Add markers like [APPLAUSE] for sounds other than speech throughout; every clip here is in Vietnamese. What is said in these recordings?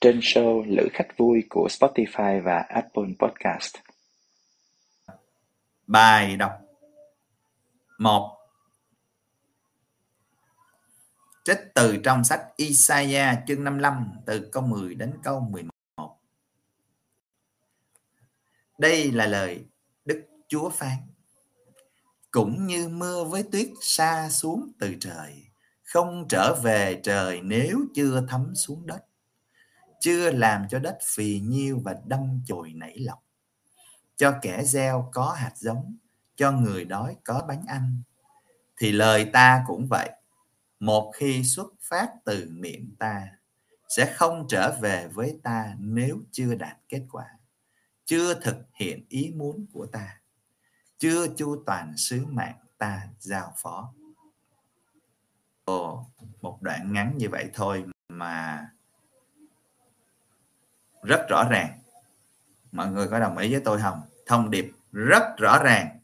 trên show Lữ khách vui của Spotify và Apple Podcast. Bài đọc 1 Trích từ trong sách Isaiah chương 55 từ câu 10 đến câu 11. Đây là lời Đức Chúa phán. Cũng như mưa với tuyết xa xuống từ trời, không trở về trời nếu chưa thấm xuống đất chưa làm cho đất phì nhiêu và đâm chồi nảy lọc. Cho kẻ gieo có hạt giống cho người đói có bánh ăn. Thì lời ta cũng vậy một khi xuất phát từ miệng ta sẽ không trở về với ta nếu chưa đạt kết quả chưa thực hiện ý muốn của ta chưa chu toàn sứ mạng ta giao phó. Ồ, một đoạn ngắn như vậy thôi mà rất rõ ràng. Mọi người có đồng ý với tôi không? Thông điệp rất rõ ràng.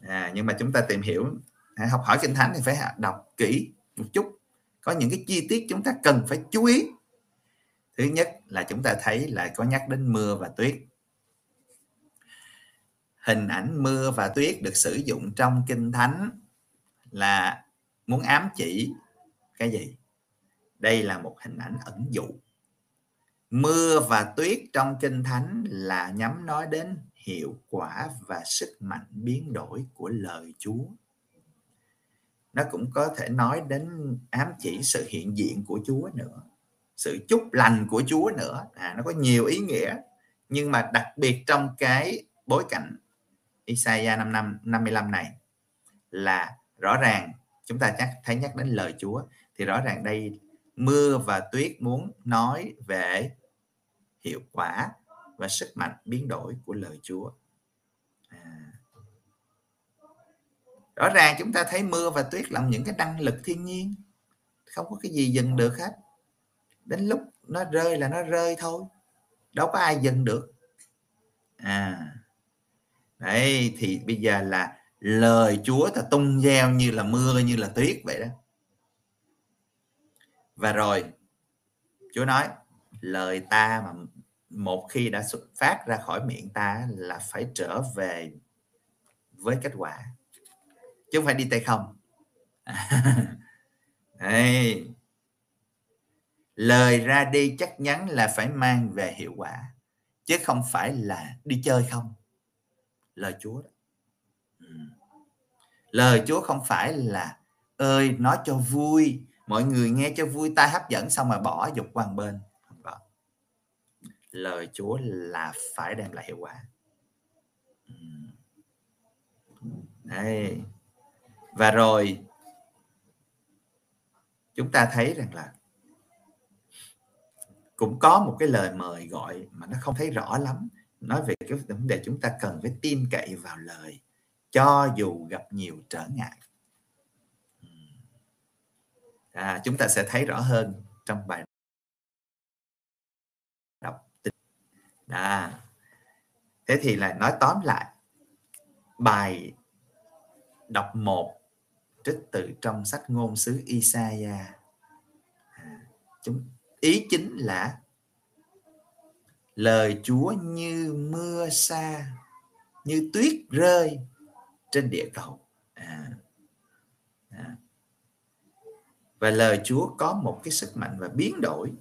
À, nhưng mà chúng ta tìm hiểu à, học hỏi kinh thánh thì phải đọc kỹ một chút. Có những cái chi tiết chúng ta cần phải chú ý. Thứ nhất là chúng ta thấy lại có nhắc đến mưa và tuyết. Hình ảnh mưa và tuyết được sử dụng trong kinh thánh là muốn ám chỉ cái gì? Đây là một hình ảnh ẩn dụ mưa và tuyết trong kinh thánh là nhắm nói đến hiệu quả và sức mạnh biến đổi của lời Chúa. Nó cũng có thể nói đến ám chỉ sự hiện diện của Chúa nữa, sự chúc lành của Chúa nữa. À, nó có nhiều ý nghĩa, nhưng mà đặc biệt trong cái bối cảnh Isaiah 5 năm 55 này là rõ ràng chúng ta chắc thấy nhắc đến lời Chúa thì rõ ràng đây mưa và tuyết muốn nói về hiệu quả và sức mạnh biến đổi của lời Chúa. À. Rõ ràng chúng ta thấy mưa và tuyết là những cái năng lực thiên nhiên, không có cái gì dừng được hết. Đến lúc nó rơi là nó rơi thôi, đâu có ai dừng được. À, đấy thì bây giờ là lời Chúa ta tung gieo như là mưa như là tuyết vậy đó. Và rồi Chúa nói lời ta mà một khi đã xuất phát ra khỏi miệng ta là phải trở về với kết quả. Chứ không phải đi tay không. [LAUGHS] Đây. lời ra đi chắc chắn là phải mang về hiệu quả, chứ không phải là đi chơi không. Lời chúa đó. Lời chúa không phải là, ơi, nói cho vui, mọi người nghe cho vui tai hấp dẫn xong mà bỏ dục qua bên lời Chúa là phải đem lại hiệu quả. Đây. và rồi chúng ta thấy rằng là cũng có một cái lời mời gọi mà nó không thấy rõ lắm. Nói về cái vấn đề chúng ta cần phải tin cậy vào lời cho dù gặp nhiều trở ngại. À, chúng ta sẽ thấy rõ hơn trong bài à thế thì là nói tóm lại bài đọc một trích từ trong sách ngôn sứ Isaiah à, chúng ý chính là lời Chúa như mưa xa như tuyết rơi trên địa cầu à, à. và lời Chúa có một cái sức mạnh và biến đổi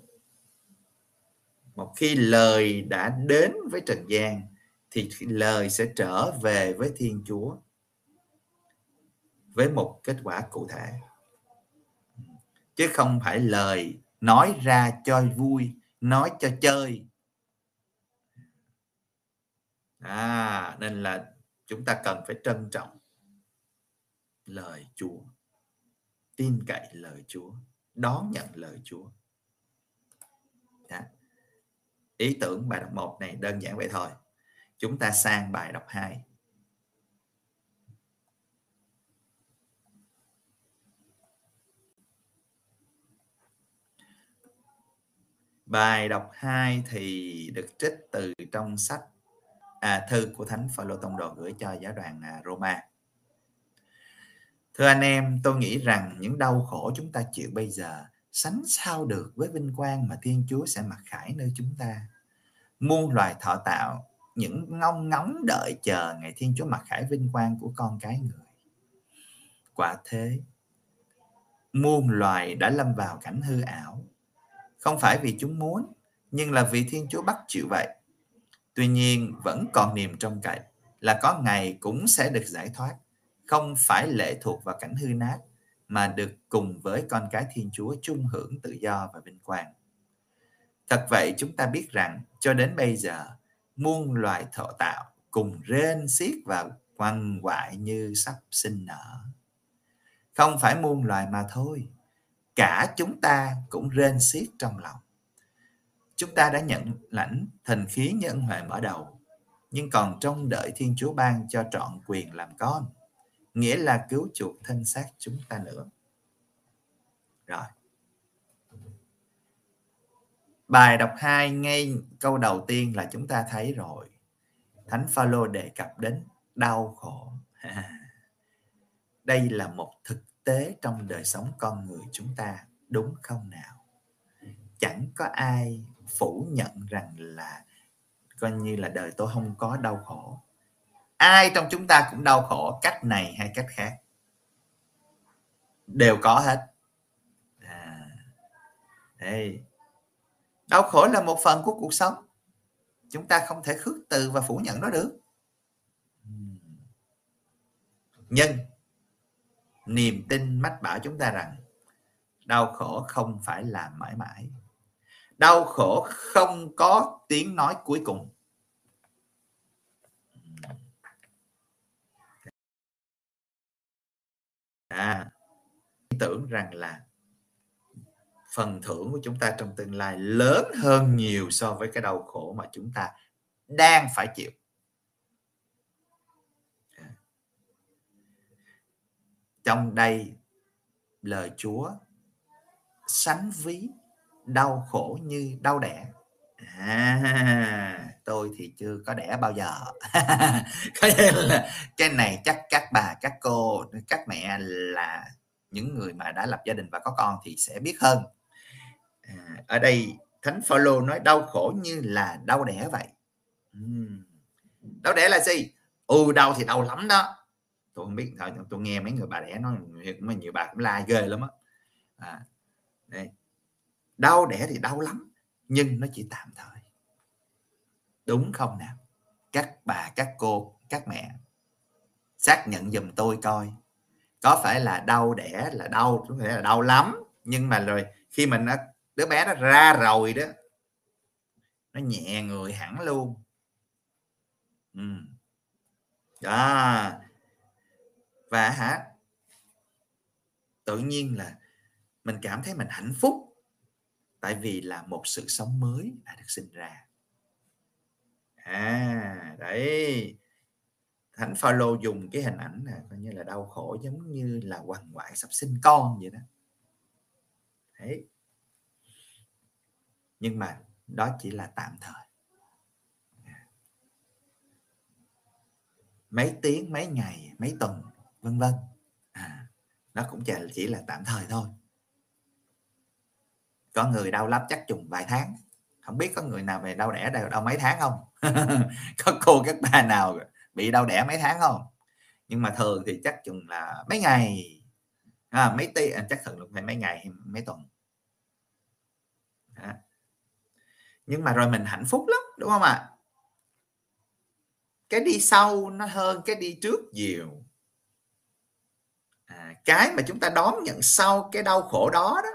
một khi lời đã đến với trần gian, thì lời sẽ trở về với thiên chúa với một kết quả cụ thể. Chứ không phải lời nói ra cho vui, nói cho chơi. À nên là chúng ta cần phải trân trọng lời chúa, tin cậy lời chúa, đón nhận lời chúa đó ý tưởng bài đọc 1 này đơn giản vậy thôi chúng ta sang bài đọc 2 Bài đọc 2 thì được trích từ trong sách à, thư của Thánh Phaolô Tông Đồ gửi cho giáo đoàn à, Roma. Thưa anh em, tôi nghĩ rằng những đau khổ chúng ta chịu bây giờ sánh sao được với vinh quang mà Thiên Chúa sẽ mặc khải nơi chúng ta. Muôn loài thọ tạo những ngông ngóng đợi chờ ngày Thiên Chúa mặc khải vinh quang của con cái người. Quả thế, muôn loài đã lâm vào cảnh hư ảo không phải vì chúng muốn nhưng là vì thiên chúa bắt chịu vậy tuy nhiên vẫn còn niềm trong cậy là có ngày cũng sẽ được giải thoát không phải lệ thuộc vào cảnh hư nát mà được cùng với con cái thiên chúa chung hưởng tự do và vinh quang. Thật vậy, chúng ta biết rằng cho đến bây giờ, muôn loài thọ tạo cùng rên xiết và quằn quại như sắp sinh nở. Không phải muôn loài mà thôi, cả chúng ta cũng rên xiết trong lòng. Chúng ta đã nhận lãnh thần khí nhân huệ mở đầu, nhưng còn trông đợi thiên chúa ban cho trọn quyền làm con nghĩa là cứu chuộc thân xác chúng ta nữa. Rồi. Bài đọc 2 ngay câu đầu tiên là chúng ta thấy rồi. Thánh phaolô đề cập đến đau khổ. [LAUGHS] Đây là một thực tế trong đời sống con người chúng ta, đúng không nào? Chẳng có ai phủ nhận rằng là coi như là đời tôi không có đau khổ ai trong chúng ta cũng đau khổ cách này hay cách khác? Đều có hết. À, đây. Đau khổ là một phần của cuộc sống. Chúng ta không thể khước từ và phủ nhận nó được. Nhưng niềm tin mách bảo chúng ta rằng đau khổ không phải là mãi mãi. Đau khổ không có tiếng nói cuối cùng. À, tưởng rằng là phần thưởng của chúng ta trong tương lai lớn hơn nhiều so với cái đau khổ mà chúng ta đang phải chịu. Trong đây lời Chúa sánh ví đau khổ như đau đẻ à, tôi thì chưa có đẻ bao giờ. [LAUGHS] Cái này chắc các bà các cô các mẹ là những người mà đã lập gia đình và có con thì sẽ biết hơn. À, ở đây thánh phaolô nói đau khổ như là đau đẻ vậy. Uhm. đau đẻ là gì? Ừ đau thì đau lắm đó. Tôi không biết thôi tôi nghe mấy người bà đẻ nói mà nhiều bà cũng la ghê lắm á. À, đây. đau đẻ thì đau lắm nhưng nó chỉ tạm thời. Đúng không nào? Các bà, các cô, các mẹ, xác nhận giùm tôi coi. Có phải là đau đẻ, là đau, có thể là đau lắm. Nhưng mà rồi, khi mình nó, đứa bé nó ra rồi đó, nó nhẹ người hẳn luôn. Ừ. đó. Và hả? Tự nhiên là mình cảm thấy mình hạnh phúc tại vì là một sự sống mới đã được sinh ra. À đấy. Thánh phaolô dùng cái hình ảnh này coi như là đau khổ giống như là hoàng ngoại sắp sinh con vậy đó. Đấy. Nhưng mà đó chỉ là tạm thời. À. Mấy tiếng mấy ngày mấy tuần vân vân. À, nó cũng chỉ, chỉ là tạm thời thôi có người đau lắm chắc chừng vài tháng. Không biết có người nào về đau đẻ đau, đau mấy tháng không? [LAUGHS] Có cô các bà nào bị đau đẻ mấy tháng không? Nhưng mà thường thì chắc chừng là mấy ngày. À, mấy tí à, chắc thường là phải mấy ngày mấy tuần. À. nhưng mà rồi mình hạnh phúc lắm đúng không ạ? À? cái đi sau nó hơn cái đi trước nhiều. À, cái mà chúng ta đón nhận sau cái đau khổ đó đó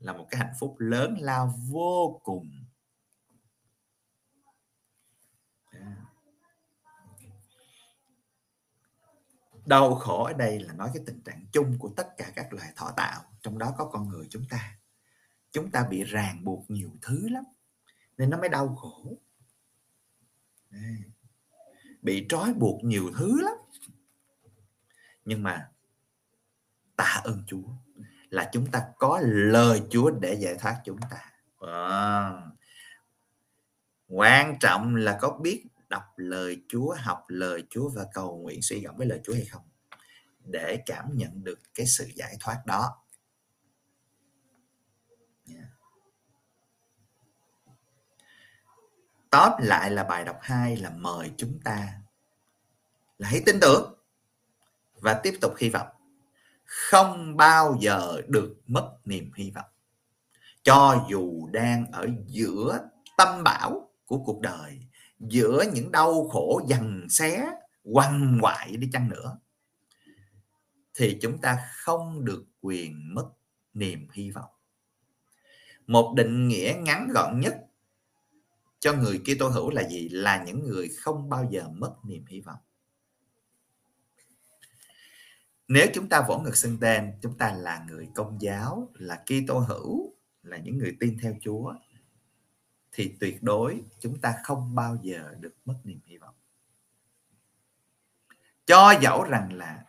là một cái hạnh phúc lớn lao vô cùng. Đau khổ ở đây là nói cái tình trạng chung của tất cả các loài thọ tạo, trong đó có con người chúng ta. Chúng ta bị ràng buộc nhiều thứ lắm, nên nó mới đau khổ. Bị trói buộc nhiều thứ lắm. Nhưng mà tạ ơn Chúa là chúng ta có lời Chúa để giải thoát chúng ta. À. quan trọng là có biết đọc lời Chúa, học lời Chúa và cầu nguyện suy gẫm với lời Chúa hay không để cảm nhận được cái sự giải thoát đó. Tóm lại là bài đọc 2 là mời chúng ta là hãy tin tưởng và tiếp tục hy vọng không bao giờ được mất niềm hy vọng. Cho dù đang ở giữa tâm bão của cuộc đời, giữa những đau khổ dằn xé, quằn quại đi chăng nữa, thì chúng ta không được quyền mất niềm hy vọng. Một định nghĩa ngắn gọn nhất cho người kia tôi hữu là gì? Là những người không bao giờ mất niềm hy vọng nếu chúng ta vỗ ngực xưng tên, chúng ta là người công giáo, là Kitô hữu, là những người tin theo Chúa, thì tuyệt đối chúng ta không bao giờ được mất niềm hy vọng. Cho dẫu rằng là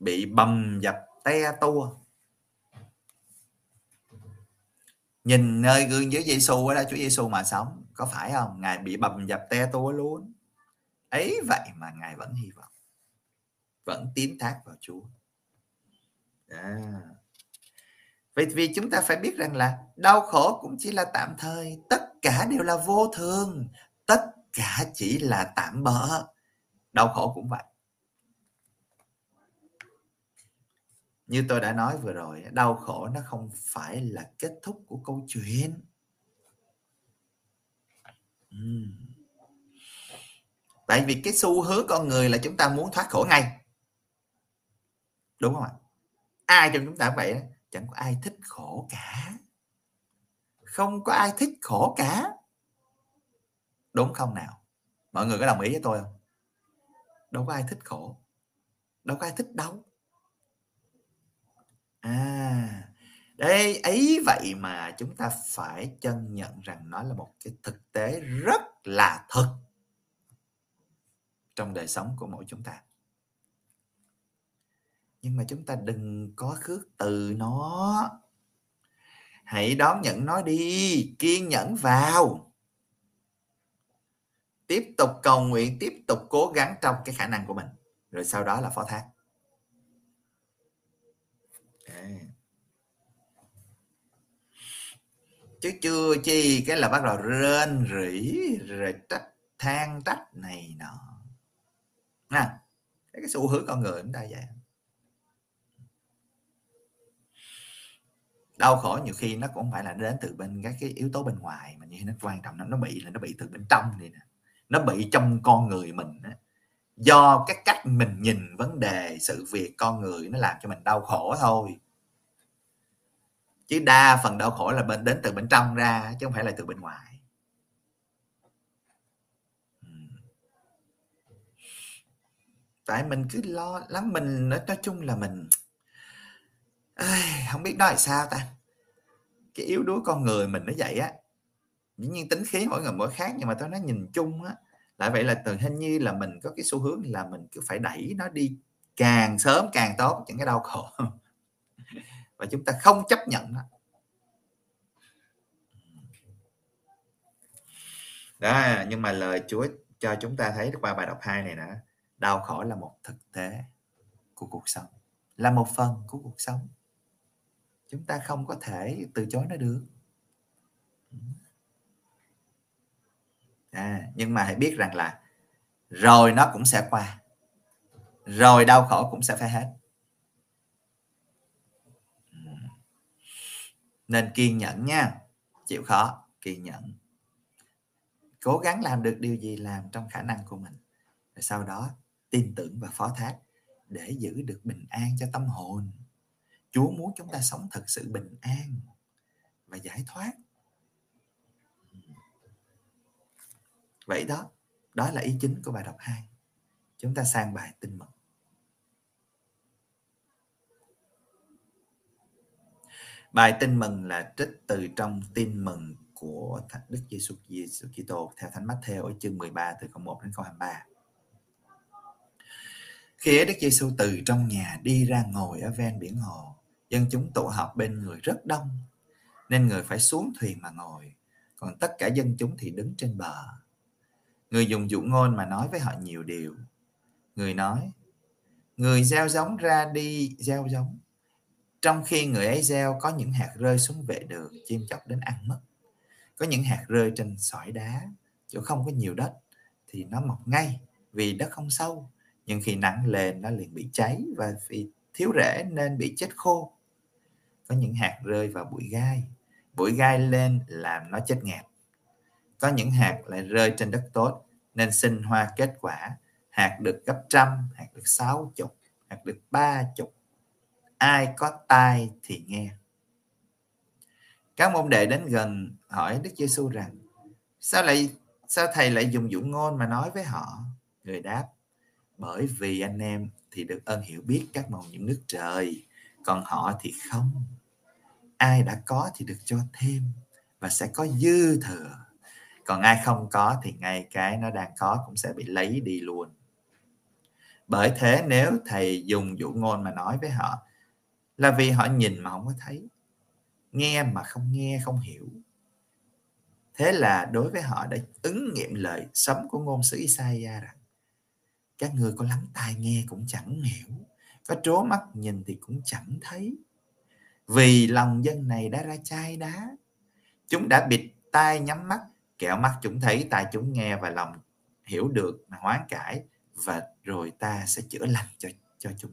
bị bầm dập te tua, nhìn nơi gương Chúa Giêsu đó, Chúa Giêsu mà sống, có phải không? Ngài bị bầm dập te tua luôn. Ấy vậy mà ngài vẫn hy vọng vẫn tín thác vào Chúa. À. vậy vì chúng ta phải biết rằng là đau khổ cũng chỉ là tạm thời, tất cả đều là vô thường, tất cả chỉ là tạm bỡ. Đau khổ cũng vậy. Như tôi đã nói vừa rồi, đau khổ nó không phải là kết thúc của câu chuyện. Tại vì cái xu hướng con người là chúng ta muốn thoát khổ ngay đúng không ạ? Ai trong chúng ta vậy đó, chẳng có ai thích khổ cả. Không có ai thích khổ cả. Đúng không nào? Mọi người có đồng ý với tôi không? Đâu có ai thích khổ. Đâu có ai thích đau. À đây ấy vậy mà chúng ta phải chân nhận rằng nó là một cái thực tế rất là thật trong đời sống của mỗi chúng ta nhưng mà chúng ta đừng có khước từ nó. Hãy đón nhận nó đi kiên nhẫn vào. Tiếp tục cầu nguyện tiếp tục cố gắng trong cái khả năng của mình. Rồi sau đó là phó thác. Chứ chưa chi cái là bắt đầu rên rỉ rồi trách than trách này nọ. Nè cái, cái xu hướng con người chúng ta vậy? Đau khổ nhiều khi nó cũng không phải là đến từ bên các cái yếu tố bên ngoài mà như nó quan trọng nó nó bị là nó bị từ bên trong này nè. Nó bị trong con người mình đó. do cái cách mình nhìn vấn đề sự việc con người nó làm cho mình đau khổ thôi. Chứ đa phần đau khổ là bên đến từ bên trong ra chứ không phải là từ bên ngoài. Tại mình cứ lo lắm mình nói, nói chung là mình không biết nói sao ta? Cái yếu đuối con người mình nó vậy á. Dĩ nhiên tính khí mỗi người mỗi khác, nhưng mà tôi nói nhìn chung á lại vậy là từ hình như là mình có cái xu hướng là mình cứ phải đẩy nó đi càng sớm càng tốt, những cái đau khổ. [LAUGHS] Và chúng ta không chấp nhận nó đó, nhưng mà lời Chúa cho chúng ta thấy qua bài đọc 2 này nè, đau khổ là một thực tế của cuộc sống, là một phần của cuộc sống chúng ta không có thể từ chối nó được. À, nhưng mà hãy biết rằng là rồi nó cũng sẽ qua. Rồi đau khổ cũng sẽ phải hết. Nên kiên nhẫn nha. Chịu khó kiên nhẫn. Cố gắng làm được điều gì làm trong khả năng của mình. Rồi sau đó tin tưởng và phó thác để giữ được bình an cho tâm hồn chúa muốn chúng ta sống thật sự bình an và giải thoát. Vậy đó đó là ý chính của bài đọc 2 chúng ta sang bài tin mừng bài tin mừng là trích từ trong tin mừng của Đức Giêsu Giêsu Kitô theo Thánh Matthew ở chương 13 từ câu 1 đến câu 23. Khi ấy Đức Giêsu từ trong nhà đi ra ngồi ở ven biển hồ, dân chúng tụ họp bên người rất đông, nên người phải xuống thuyền mà ngồi, còn tất cả dân chúng thì đứng trên bờ. Người dùng dụ ngôn mà nói với họ nhiều điều. Người nói, người gieo giống ra đi gieo giống. Trong khi người ấy gieo có những hạt rơi xuống vệ đường, chim chóc đến ăn mất. Có những hạt rơi trên sỏi đá, chỗ không có nhiều đất thì nó mọc ngay vì đất không sâu. Nhưng khi nắng lên nó liền bị cháy và vì thiếu rễ nên bị chết khô. Có những hạt rơi vào bụi gai, bụi gai lên làm nó chết ngạt. Có những hạt lại rơi trên đất tốt nên sinh hoa kết quả. Hạt được gấp trăm hạt được sáu chục hạt được ba chục. Ai có tai thì nghe. Các môn đệ đến gần hỏi Đức Giêsu rằng sao lại sao thầy lại dùng dũng ngôn mà nói với họ? Người đáp bởi vì anh em thì được ơn hiểu biết các màu những nước trời còn họ thì không ai đã có thì được cho thêm và sẽ có dư thừa. Còn ai không có thì ngay cái nó đang có cũng sẽ bị lấy đi luôn. Bởi thế nếu thầy dùng dụ ngôn mà nói với họ là vì họ nhìn mà không có thấy, nghe mà không nghe, không hiểu. Thế là đối với họ đã ứng nghiệm lời sống của ngôn sứ Isaiah rằng, các người có lắng tai nghe cũng chẳng hiểu, có trố mắt nhìn thì cũng chẳng thấy vì lòng dân này đã ra chai đá. Chúng đã bịt tai nhắm mắt kẻo mắt chúng thấy, tai chúng nghe và lòng hiểu được mà hoán cải, và rồi ta sẽ chữa lành cho cho chúng.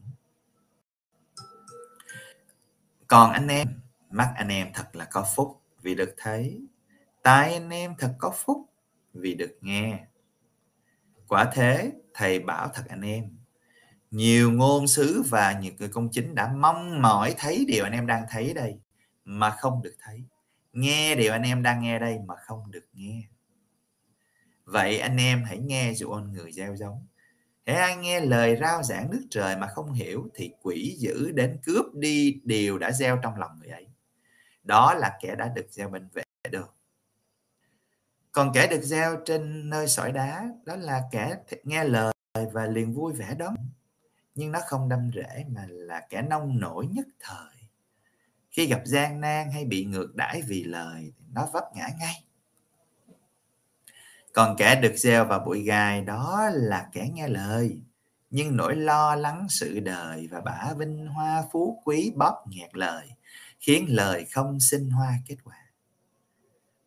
Còn anh em, mắt anh em thật là có phúc vì được thấy. Tai anh em thật có phúc vì được nghe. Quả thế, thầy bảo thật anh em nhiều ngôn sứ và nhiều người công chính đã mong mỏi thấy điều anh em đang thấy đây mà không được thấy. Nghe điều anh em đang nghe đây mà không được nghe. Vậy anh em hãy nghe dụ ôn người gieo giống. Hãy ai nghe lời rao giảng nước trời mà không hiểu thì quỷ dữ đến cướp đi điều đã gieo trong lòng người ấy. Đó là kẻ đã được gieo bên vệ đường còn kẻ được gieo trên nơi sỏi đá, đó là kẻ nghe lời và liền vui vẻ đón nhưng nó không đâm rễ mà là kẻ nông nổi nhất thời. Khi gặp gian nan hay bị ngược đãi vì lời nó vấp ngã ngay. Còn kẻ được gieo vào bụi gai đó là kẻ nghe lời, nhưng nỗi lo lắng sự đời và bả vinh hoa phú quý bóp nghẹt lời, khiến lời không sinh hoa kết quả.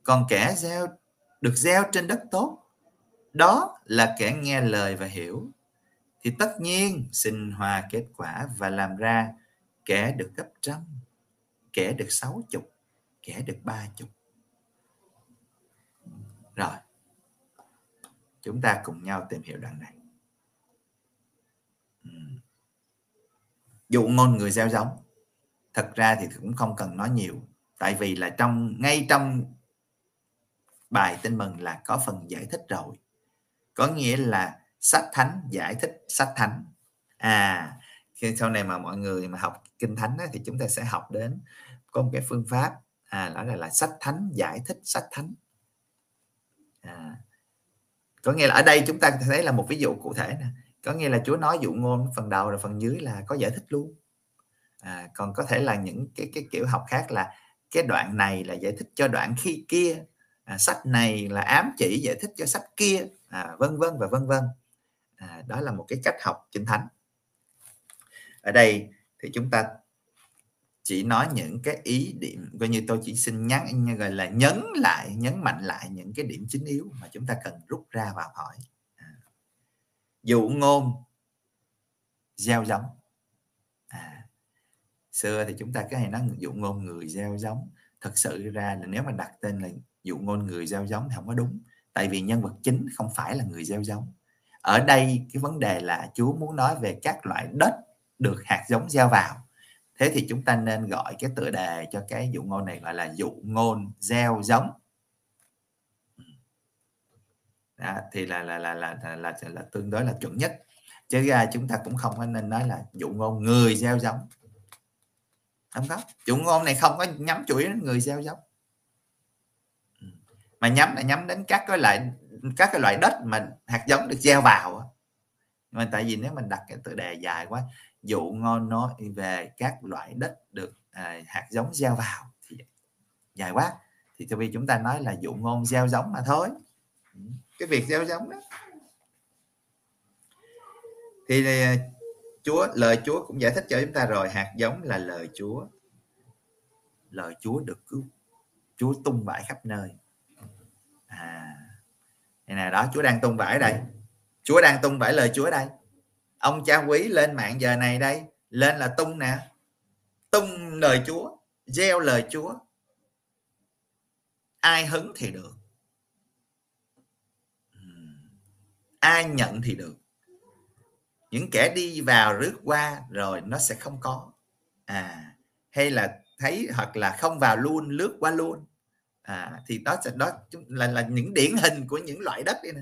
Còn kẻ gieo, được gieo trên đất tốt, đó là kẻ nghe lời và hiểu thì tất nhiên, sinh hòa kết quả và làm ra kẻ được gấp trăm, kẻ được sáu chục, kẻ được ba chục. Rồi, chúng ta cùng nhau tìm hiểu đoạn này. Ừ. Dụ ngôn người gieo giống. Thật ra thì cũng không cần nói nhiều, tại vì là trong, ngay trong bài tin mừng là có phần giải thích rồi. Có nghĩa là sách thánh giải thích sách thánh. À khi sau này mà mọi người mà học kinh thánh á, thì chúng ta sẽ học đến có một cái phương pháp à đó là, là sách thánh giải thích sách thánh. À, có nghĩa là ở đây chúng ta thấy là một ví dụ cụ thể nè. Có nghĩa là Chúa nói dụ ngôn phần đầu rồi phần dưới là có giải thích luôn. À, còn có thể là những cái cái kiểu học khác là cái đoạn này là giải thích cho đoạn khi kia. À, sách này là ám chỉ giải thích cho sách kia. À, vân vân và vân vân à, đó là một cái cách học kinh thánh. Ở đây thì chúng ta chỉ nói những cái ý điểm coi như tôi chỉ xin nhắn gọi là nhấn lại nhấn mạnh lại những cái điểm chính yếu mà chúng ta cần rút ra và hỏi. À. dụ ngôn gieo giống. À, xưa thì chúng ta cái hay nói dụ ngôn người gieo giống. Thật sự ra là nếu mà đặt tên là dụ ngôn người gieo giống thì không có đúng tại vì nhân vật chính không phải là người gieo giống ở đây cái vấn đề là Chúa muốn nói về các loại đất được hạt giống gieo vào. Thế thì chúng ta nên gọi cái tựa đề cho cái dụ ngôn này gọi là dụ ngôn gieo giống. Đó, thì là là là là là, là là tương đối là chuẩn nhất. Chứ ra chúng ta cũng không nên nói là dụ ngôn người gieo giống. Không có. Dụ ngôn này không có nhắm chủ yếu đến người gieo giống. Ừ. Mà nhắm là nhắm đến các cái loại các cái loại đất mà hạt giống được gieo vào nhưng mà tại vì nếu mình đặt cái tựa đề dài quá dụ ngon nói về các loại đất được à, hạt giống gieo vào thì dài quá thì cho vì chúng ta nói là dụ ngôn gieo giống mà thôi. Ừ, cái việc gieo giống đó. Thì à, Chúa lời Chúa cũng giải thích cho chúng ta rồi hạt giống là lời Chúa. Lời Chúa được cứu Chúa tung vải khắp nơi. À này nè, đó, Chúa đang tung vải đây. Chúa đang tung vải lời Chúa đây. Ông cha quý lên mạng giờ này đây, lên là tung nè. Tung lời Chúa, gieo lời Chúa. Ai hứng thì được. Ai nhận thì được. Những kẻ đi vào rước qua rồi nó sẽ không có. À hay là thấy hoặc là không vào luôn, lướt qua luôn à, thì đó sẽ đó là là những điển hình của những loại đất đây nè.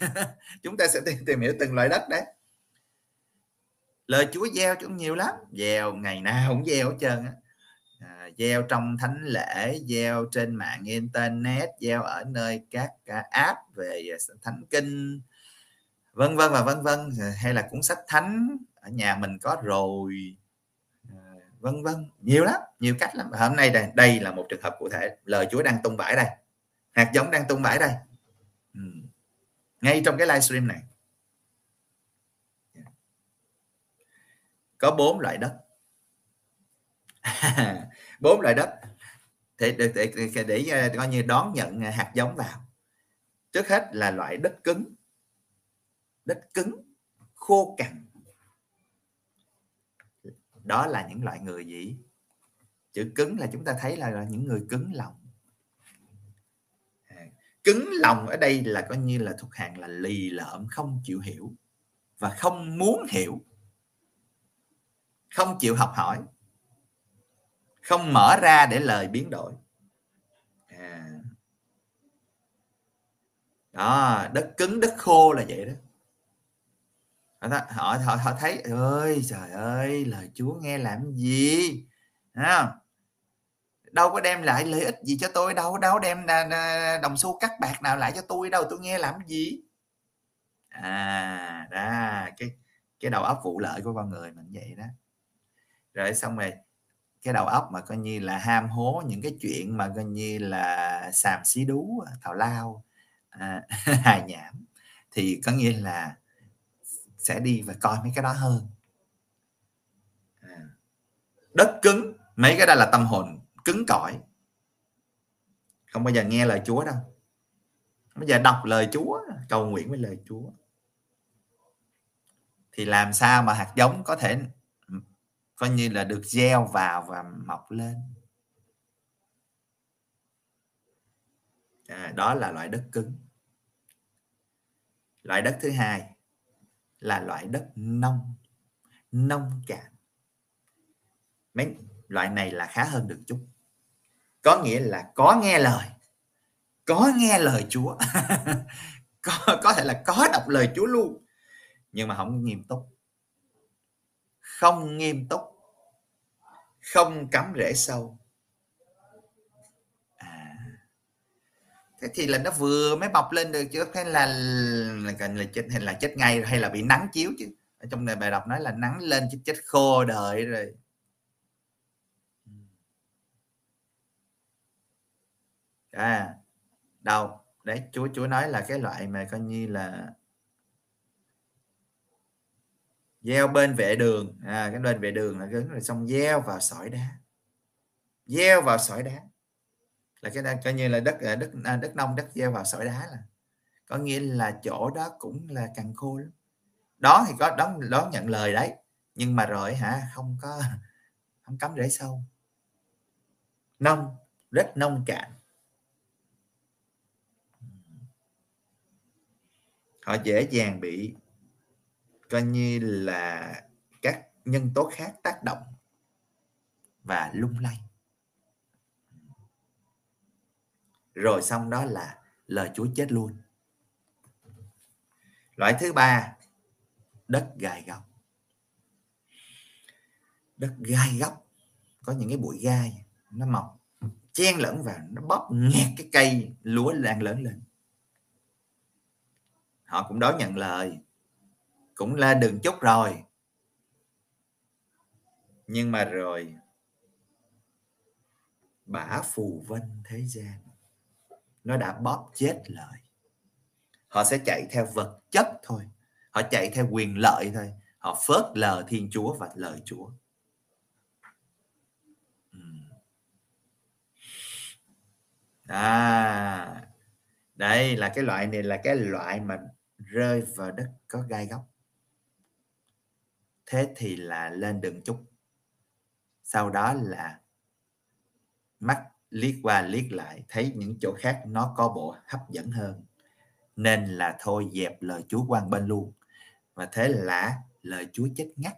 [LAUGHS] Chúng ta sẽ tìm, tìm hiểu từng loại đất đấy. Lời Chúa gieo chúng nhiều lắm. Gieo ngày nào cũng gieo hết trơn á. À, gieo trong thánh lễ gieo trên mạng internet gieo ở nơi các app về à, thánh kinh vân vân và vân vân. Hay là cuốn sách thánh ở nhà mình có rồi vân vân. Nhiều lắm nhiều cách lắm. Hôm nay đây đây là một trường hợp cụ thể. Lời Chúa đang tung bãi đây. Hạt giống đang tung bãi đây. Ừ. ngay trong cái livestream này. Có bốn loại đất. [LAUGHS] Bốn loại đất. Thì để, để, để, để coi như đón nhận ờ, hạt giống vào. Trước hết là loại đất cứng. Đất cứng khô cằn đó là những loại người gì? Chữ cứng là chúng ta thấy là, là những người cứng lòng. À, cứng lòng ở đây là coi như là thuộc hàng là lì lợm không chịu hiểu và không muốn hiểu. Không chịu học hỏi. Không mở ra để lời biến đổi. À. đó đất cứng đất khô là vậy đó họ họ họ thấy ơi trời ơi lời Chúa nghe làm gì? À, đâu có đem lại lợi ích gì cho tôi đâu đâu đem đồng xu cắt bạc nào lại cho tôi đâu tôi nghe làm gì? À ra cái cái đầu óc vụ lợi của con người mình vậy đó. Rồi xong rồi cái đầu óc mà coi như là ham hố những cái chuyện mà coi như là xàm xí đú à, thảo lao à, [LAUGHS] hài nhảm thì có nghĩa là sẽ đi và coi mấy cái đó hơn. À. đất cứng mấy cái đó là tâm hồn cứng cỏi. Không bao giờ nghe lời Chúa đâu. Bây giờ đọc lời Chúa cầu nguyện với lời Chúa. Thì làm sao mà hạt giống có thể coi như là được gieo vào và mọc lên? À, đó là loại đất cứng. Loại đất thứ hai là loại đất nông nông cạn. Mấy, loại này là khá hơn được chút có nghĩa là có nghe lời, có nghe lời Chúa. [LAUGHS] Có có thể là có đọc lời Chúa luôn. Nhưng mà không nghiêm túc. Không nghiêm túc. Không cắm rễ sâu. Thế thì là nó vừa mới mọc lên được chứ thế là là, là chết hay là chết ngay hay là bị nắng chiếu chứ. Ở trong này bài đọc nói là nắng lên chết chết khô đợi rồi. À đâu đấy chú chú nói là cái loại mà coi như là gieo bên vệ đường. À, cái bên vệ đường là cứng rồi xong gieo vào sỏi đá. Gieo vào sỏi đá là cái đang coi như là đất à, đất à, đất nông, đất gieo vào sỏi đá là, có nghĩa là chỗ đó cũng là càng khô lắm. Đó thì có, đón đón nhận lời đấy, nhưng mà rồi hả, không có, [LAUGHS] không cắm rễ sâu. Nông, rất nông cạn. Họ dễ dàng bị, coi như là các nhân tố khác tác động và lung lay. Rồi xong đó là lời Chúa chết luôn. Loại thứ ba, đất gai góc. Đất gai góc, có những cái bụi gai, nó mọc, chen lẫn vào, nó bóp nghẹt cái cây lúa đang lớn lên. Họ cũng đón nhận lời, cũng la đường chút rồi. Nhưng mà rồi bả phù vân thế gian nó đã bóp chết lời. Họ sẽ chạy theo vật chất thôi. Họ chạy theo quyền lợi thôi. Họ phớt lờ thiên chúa và lời chúa. À đây là cái loại này là cái loại mà rơi vào đất có gai góc. Thế thì là lên đường chút sau đó là mắt liếc qua liếc lại thấy những chỗ khác nó có bộ hấp dẫn hơn. Nên là thôi dẹp lời Chúa quan bên luôn. Và thế là lời Chúa chết ngắt.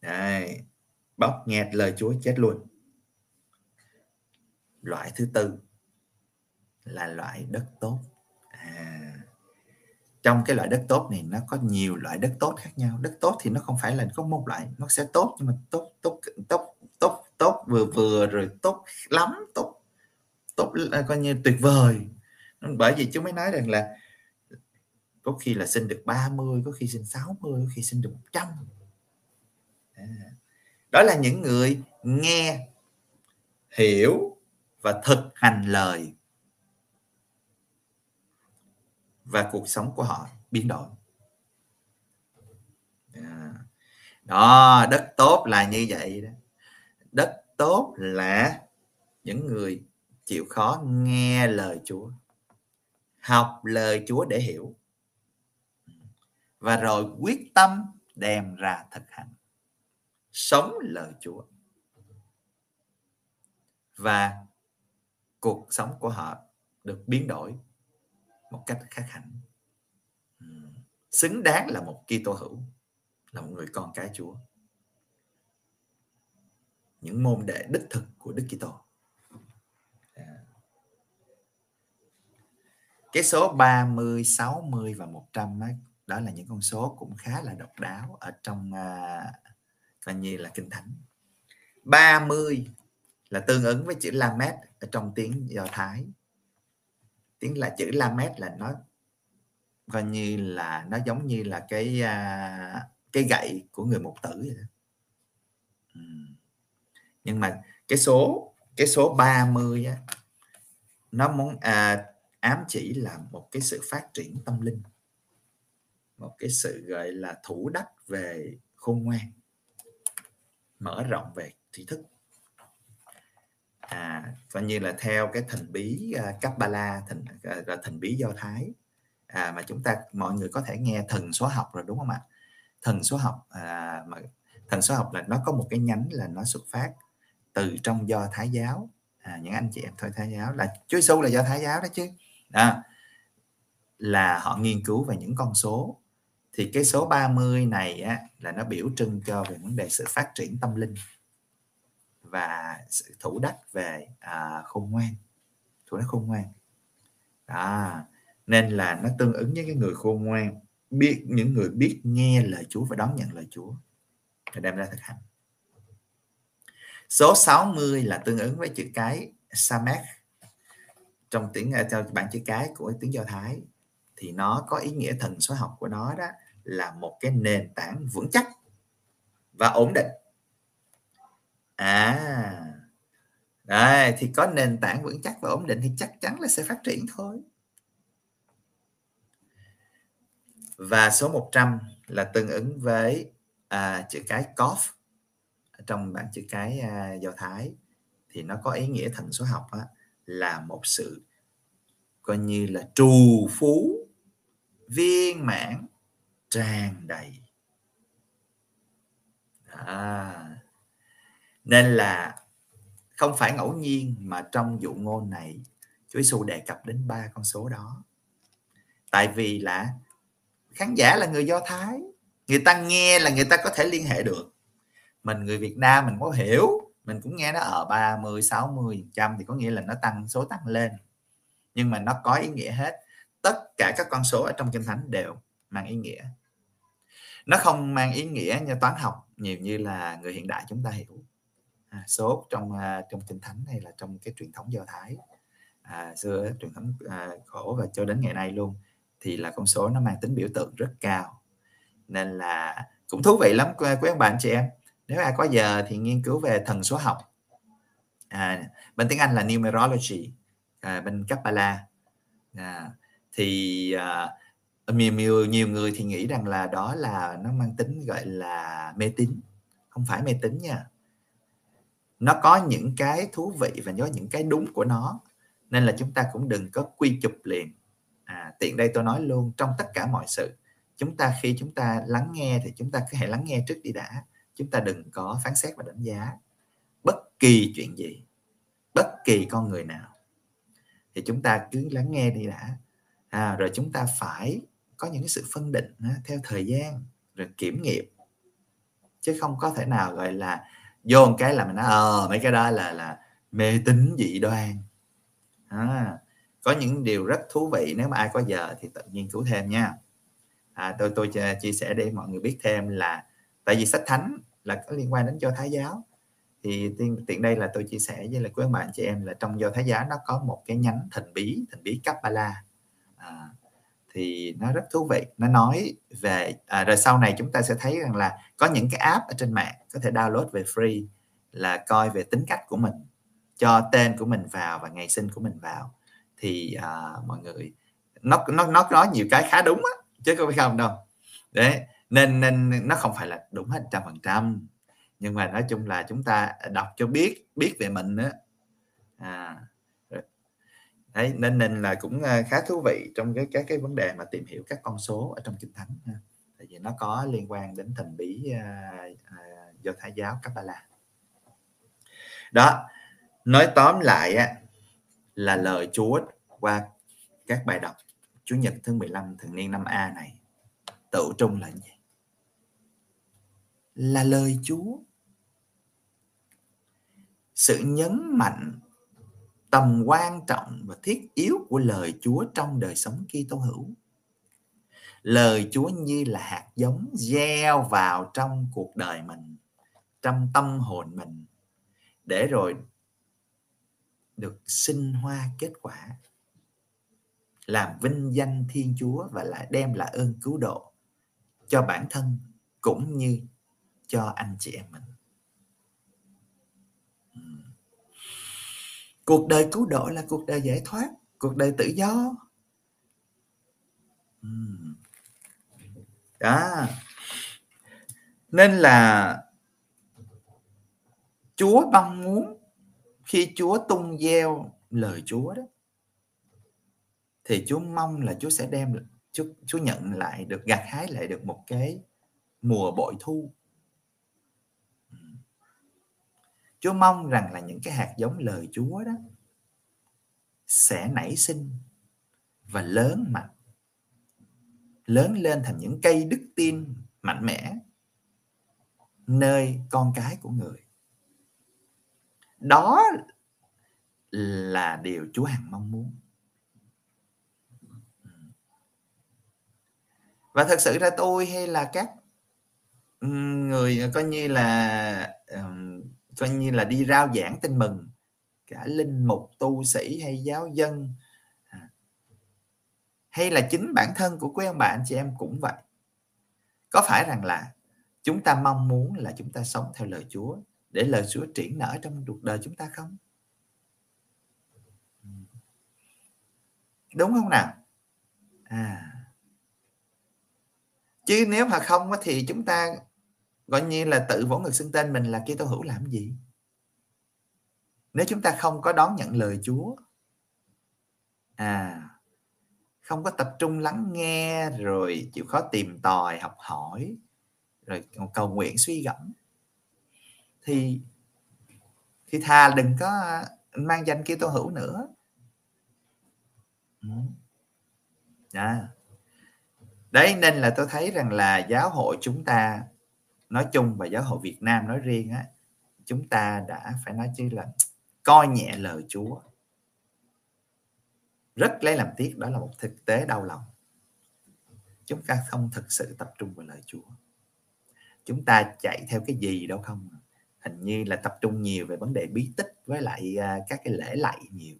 Đây. Bóc nghẹt lời Chúa chết luôn. Loại thứ tư là loại đất tốt. À, trong cái loại đất tốt này nó có nhiều loại đất tốt khác nhau. Đất tốt thì nó không phải là có một loại, nó sẽ tốt nhưng mà tốt tốt tốt tốt tốt, vừa vừa rồi tốt lắm, tốt tốt à, coi như tuyệt vời. Bởi vì chúng mới nói rằng là có khi là sinh được 30 có khi sinh 60 có khi sinh được 100 à. đó là những người nghe, hiểu và thực hành lời. Và cuộc sống của họ biến đổi. À, đó, đất tốt là như vậy đó. Đất tốt là những người chịu khó nghe lời Chúa, học lời Chúa để hiểu, và rồi quyết tâm đem ra thực hành, sống lời Chúa. Và cuộc sống của họ được biến đổi một cách khác hẳn. Xứng đáng là một Kitô hữu là một người con cái Chúa. Những môn đệ đích thực của Đức Kitô. À. Cái số 30, 60 và 100 ấy, đó là những con số cũng khá là độc đáo ở trong uh, coi như là kinh thánh. 30 là tương ứng với chữ Lamed ở trong tiếng Do Thái tiếng là chữ Lamed là nó coi như là nó giống như là cái uh, cái gậy của người mục tử vậy đó. nhưng mà cái số cái số 30 á, nó muốn à, ám chỉ là một cái sự phát triển tâm linh. Một cái sự gọi là thủ đắc về khôn ngoan mở rộng về tri thức à coi như là theo cái thần bí à, uh, Kabbalah thần uh, thần bí Do Thái. À, mà chúng ta mọi người có thể nghe thần số học rồi đúng không ạ? Thần số học à, mà thần số học là nó có một cái nhánh là nó xuất phát từ trong do thái giáo. À, những anh chị em thôi thái giáo là Chúa Giêsu là do thái giáo đó chứ. À, là họ nghiên cứu về những con số. Thì cái số 30 này á, là nó biểu trưng cho về vấn đề sự phát triển tâm linh và sự thủ đắc về à, khôn ngoan. Thủ đắc khôn ngoan. À, nên là nó tương ứng với cái người khôn ngoan biết những người biết nghe lời Chúa và đón nhận lời Chúa và đem ra thực hành. Số 60 là tương ứng với chữ cái Samek. Trong tiếng à, theo bản chữ cái của tiếng Do Thái thì nó có ý nghĩa thần số học của nó đó là một cái nền tảng vững chắc và ổn định à đây thì có nền tảng vững chắc và ổn định thì chắc chắn là sẽ phát triển thôi. Và số 100 là tương ứng với à, chữ cái cough trong bảng chữ cái à, Do Thái. Thì nó có ý nghĩa thần số học á, là một sự coi như là trù phú viên mãn tràn đầy. À, nên là không phải ngẫu nhiên mà trong dụ ngôn này, Chúa Giêsu đề cập đến ba con số đó. Tại vì là khán giả là người do thái, người ta nghe là người ta có thể liên hệ được. Mình người Việt Nam mình có hiểu, mình cũng nghe nó ở 30 60 trăm thì có nghĩa là nó tăng, số tăng lên. Nhưng mà nó có ý nghĩa hết. Tất cả các con số ở trong kinh thánh đều mang ý nghĩa. Nó không mang ý nghĩa như toán học, nhiều như là người hiện đại chúng ta hiểu à, số trong à, trong kinh thánh hay là trong cái truyền thống do thái. À, xưa truyền thống à, khổ và cho đến ngày nay luôn thì là con số nó mang tính biểu tượng rất cao. Nên là cũng thú vị lắm quý ông bạn chị em. Nếu ai có giờ thì nghiên cứu về thần số học. À, bên tiếng Anh là numerology à, bên Kabbalah à, thì à, nhiều, nhiều nhiều người thì nghĩ rằng là đó là nó mang tính gọi là mê tín. Không phải mê tín nha nó có những cái thú vị và có những cái đúng của nó. Nên là chúng ta cũng đừng có quy chụp liền. À, tiện đây tôi nói luôn trong tất cả mọi sự chúng ta khi chúng ta lắng nghe thì chúng ta cứ hãy lắng nghe trước đi đã. Chúng ta đừng có phán xét và đánh giá bất kỳ chuyện gì bất kỳ con người nào. Thì chúng ta cứ lắng nghe đi đã. À, rồi chúng ta phải có những cái sự phân định ha, theo thời gian rồi kiểm nghiệm. Chứ không có thể nào gọi là vô một cái là mình nói ờ mấy cái đó là là mê tín dị đoan. À, có những điều rất thú vị nếu mà ai có giờ thì tự nghiên cứu thêm nha. À, tôi tôi chia sẻ để mọi người biết thêm là tại vì sách thánh là có liên quan đến do thái giáo. Thì tiện, tiện đây là tôi chia sẻ với lại quý bạn chị em là trong do thái giáo nó có một cái nhánh thần bí thần bí Kabbalah à, thì nó rất thú vị. Nó nói về à, rồi sau này chúng ta sẽ thấy rằng là có những cái app ở trên mạng có thể download về free là coi về tính cách của mình cho tên của mình vào và ngày sinh của mình vào. Thì à, mọi người nó nó nó nói nhiều cái khá đúng á chứ không phải không đâu. Đấy nên nên nó không phải là đúng hết trăm phần trăm. Nhưng mà nói chung là chúng ta đọc cho biết biết về mình nữa à đấy nên nên là cũng ờ, khá thú vị trong cái các cái vấn đề mà tìm hiểu các con số ở trong kinh thánh ha. tại vì nó có liên quan đến thần bí uh, uh, do thái giáo Kabbalah đó nói tóm lại á, là lời Chúa qua các bài đọc Chủ nhật thứ 15 thường niên năm A này tự trung là gì? Là lời Chúa. Sự nhấn mạnh tầm quan trọng và thiết yếu của lời Chúa trong đời sống Kitô hữu. Lời Chúa như là hạt giống gieo vào trong cuộc đời mình, trong tâm hồn mình để rồi được sinh hoa kết quả làm vinh danh Thiên Chúa và lại đem lại ơn cứu độ cho bản thân cũng như cho anh chị em mình. Cuộc đời cứu độ là cuộc đời giải thoát, cuộc đời tự do. Đó. À. Nên là Chúa mong muốn khi Chúa tung gieo lời Chúa đó thì Chúa mong là Chúa sẽ đem Chúa, Chúa nhận lại được gặt hái lại được một cái mùa bội thu Chúa mong rằng là những cái hạt giống lời Chúa đó sẽ nảy sinh và lớn mạnh, lớn lên thành những cây đức tin mạnh mẽ nơi con cái của người. Đó là điều Chúa hằng mong muốn. Và thật sự ra tôi hay là các người coi như là coi như là đi rao giảng tin mừng. Cả linh, mục, tu sĩ hay giáo dân. À. Hay là chính bản thân của quý ông bà, anh chị em cũng vậy. Có phải rằng là chúng ta mong muốn là chúng ta sống theo lời Chúa để lời Chúa triển nở trong cuộc đời chúng ta không? Đúng không nào? À. Chứ nếu mà không thì chúng ta gọi như là tự vỗ ngực xưng tên mình là Kitô hữu làm gì? Nếu chúng ta không có đón nhận lời Chúa à không có tập trung lắng nghe, rồi chịu khó tìm tòi, học hỏi, rồi cầu nguyện, suy gẫm, thì thì thà đừng có mang danh Kitô hữu nữa. Ừ. À. đấy, nên là tôi thấy rằng là giáo hội chúng ta nói chung và giáo hội Việt Nam nói riêng á, chúng ta đã phải nói chứ là coi nhẹ lời Chúa. Rất lấy làm tiếc đó là một thực tế đau lòng. Chúng ta không thực sự tập trung vào lời Chúa. Chúng ta chạy theo cái gì đâu không? Hình như là tập trung nhiều về vấn đề bí tích với lại à, các cái lễ lạy nhiều.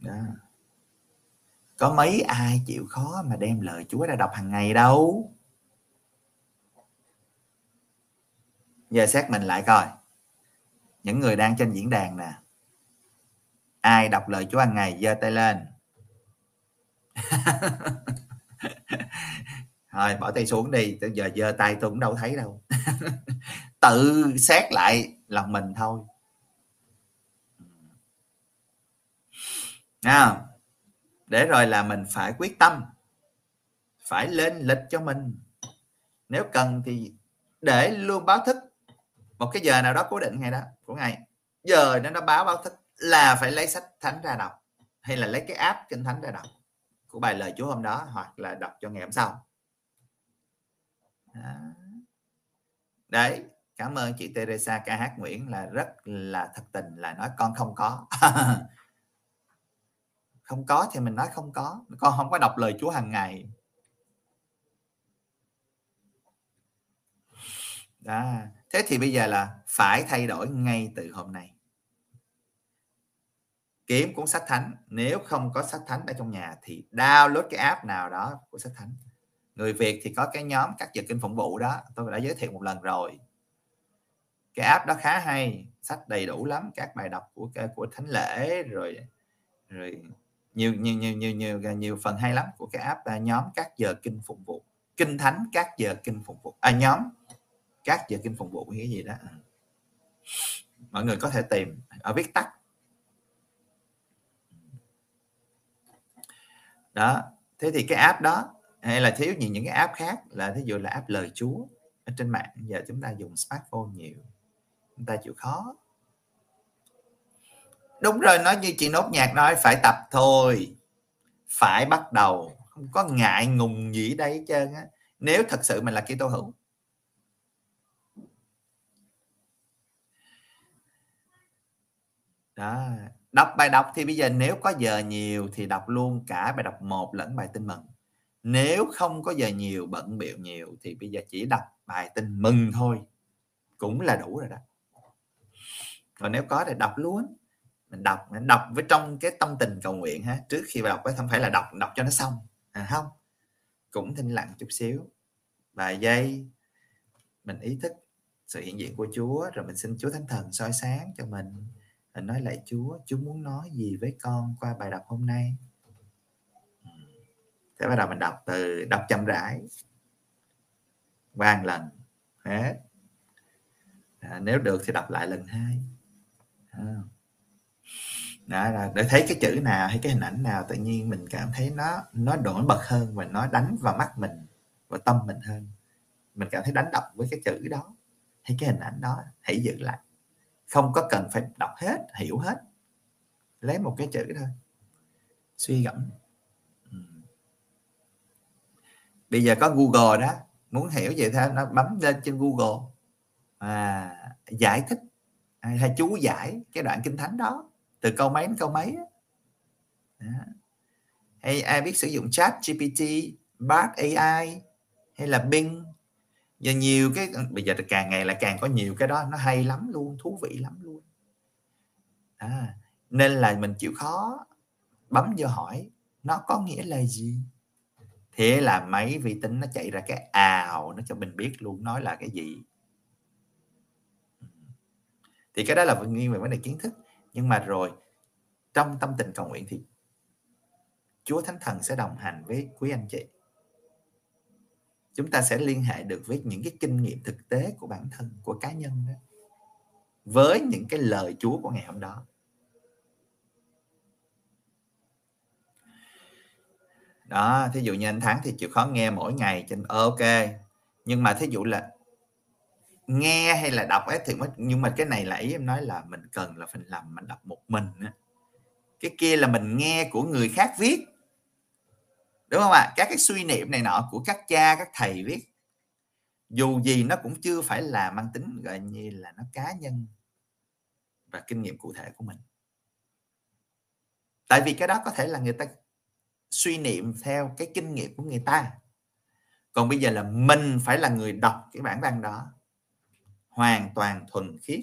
Đó có mấy ai chịu khó mà đem lời Chúa ra đọc hàng ngày đâu? Giờ xét mình lại coi. Những người đang trên diễn đàn nè. Ai đọc lời Chúa hàng ngày, giơ tay lên. [LAUGHS] Thôi, bỏ tay xuống đi, tới giờ giơ tay tôi cũng đâu thấy đâu. [LAUGHS] Tự xét lại lòng mình thôi. Nào để rồi là mình phải quyết tâm, phải lên lịch cho mình. Nếu cần thì để luôn báo thức. Một cái giờ nào đó cố định ngày đó của ngày. Giờ nó nó báo báo thức là phải lấy sách thánh ra đọc, hay là lấy cái app kinh thánh ra đọc của bài lời Chúa hôm đó, hoặc là đọc cho ngày hôm sau. Đó. đấy, cảm ơn chị Teresa ca hát Nguyễn là rất là thật tình, là nói con không có. [LAUGHS] không có thì mình nói không có. Con không có đọc lời Chúa hàng ngày. Đó. Thế thì bây giờ là phải thay đổi ngay từ hôm nay. Kiếm cuốn sách thánh. Nếu không có sách thánh ở trong nhà thì download cái app nào đó của sách thánh. Người việt thì có cái nhóm các giờ kinh phụng vụ đó. Tôi đã giới thiệu một lần rồi. Cái app đó khá hay. Sách đầy đủ lắm. Các bài đọc của của thánh lễ, rồi rồi nhiều nhiều nhiều nhiều nhiều nhiều phần hay lắm của cái app là nhóm các giờ kinh phụng vụ. Kinh thánh các giờ kinh phụng vụ. À nhóm các giờ kinh phụng vụ cái gì đó. Ừ. Mọi người có thể tìm ở viết tắt. Đó, thế thì cái app đó, hay là thiếu những những cái app khác là thí dụ là app lời Chúa ở trên mạng, giờ chúng ta dùng smartphone nhiều, chúng ta chịu khó đúng rồi, nói như chị nốt nhạc nói, phải tập thôi. Phải bắt đầu. Không có ngại ngùng gì đây hết trơn á. Nếu thật sự mình là kỹ tô hữu. Đó. Đọc bài đọc thì bây giờ nếu có giờ nhiều thì đọc luôn cả bài đọc một lẫn bài tin mừng. Nếu không có giờ nhiều, bận biểu nhiều thì bây giờ chỉ đọc bài tin mừng thôi. Cũng là đủ rồi đó. Còn nếu có thì đọc luôn mình đọc mình đọc với trong cái tâm tình cầu nguyện ha trước khi vào đọc không phải là đọc đọc cho nó xong. À không. Cũng thinh lặng chút xíu. Vài giây mình ý thức sự hiện diện của Chúa rồi mình xin Chúa Thánh Thần soi sáng cho mình. Mình nói lại Chúa Chúa muốn nói gì với con qua bài đọc hôm nay? Thế bắt đầu mình đọc từ đọc chậm rãi. Qua lần. Hết. À, nếu được thì đọc lại lần hai. À đó là để thấy cái chữ nào hay cái hình ảnh nào tự nhiên mình cảm thấy nó nó nổi bật hơn và nó đánh vào mắt mình và tâm mình hơn. Mình cảm thấy đánh động với cái chữ đó hay cái hình ảnh đó hãy giữ lại. Không có cần phải đọc hết hiểu hết. Lấy một cái chữ thôi. Suy gẫm. Bây giờ có Google đó. Muốn hiểu vậy thôi nó bấm lên trên Google. À, giải thích hay chú giải cái đoạn kinh thánh đó từ câu mấy đến câu mấy đó. hay ai biết sử dụng chat GPT Bard AI hay là Bing? Giờ nhiều cái bây giờ càng ngày là càng có nhiều cái đó nó hay lắm luôn thú vị lắm luôn. À, nên là mình chịu khó bấm vô hỏi nó có nghĩa là gì? Thế là máy vi tính nó chạy ra cái ào nó cho mình biết luôn nói là cái gì. Thì cái đó là nguyên về vấn đề kiến thức nhưng mà rồi, trong tâm tình cầu nguyện thì Chúa Thánh Thần sẽ đồng hành với quý anh chị. Chúng ta sẽ liên hệ được với những cái kinh nghiệm thực tế của bản thân, của cá nhân đó, với những cái lời Chúa của ngày hôm đó. Đó, thí dụ như anh Thắng thì chịu khó nghe mỗi ngày trên ok. Nhưng mà thí dụ là nghe hay là đọc ấy thì mới, nhưng mà cái này là ý em nói là mình cần là phải làm, mình đọc một mình á. Cái kia là mình nghe của người khác viết. Đúng không ạ? À? các cái suy niệm này nọ của các cha, các thầy viết. Dù gì nó cũng chưa phải là mang tính gọi như là nó cá nhân và kinh nghiệm cụ thể của mình. Tại vì cái đó có thể là người ta suy niệm theo cái kinh nghiệm của người ta. Còn bây giờ là mình phải là người đọc cái bản văn đó hoàn toàn thuần khiết.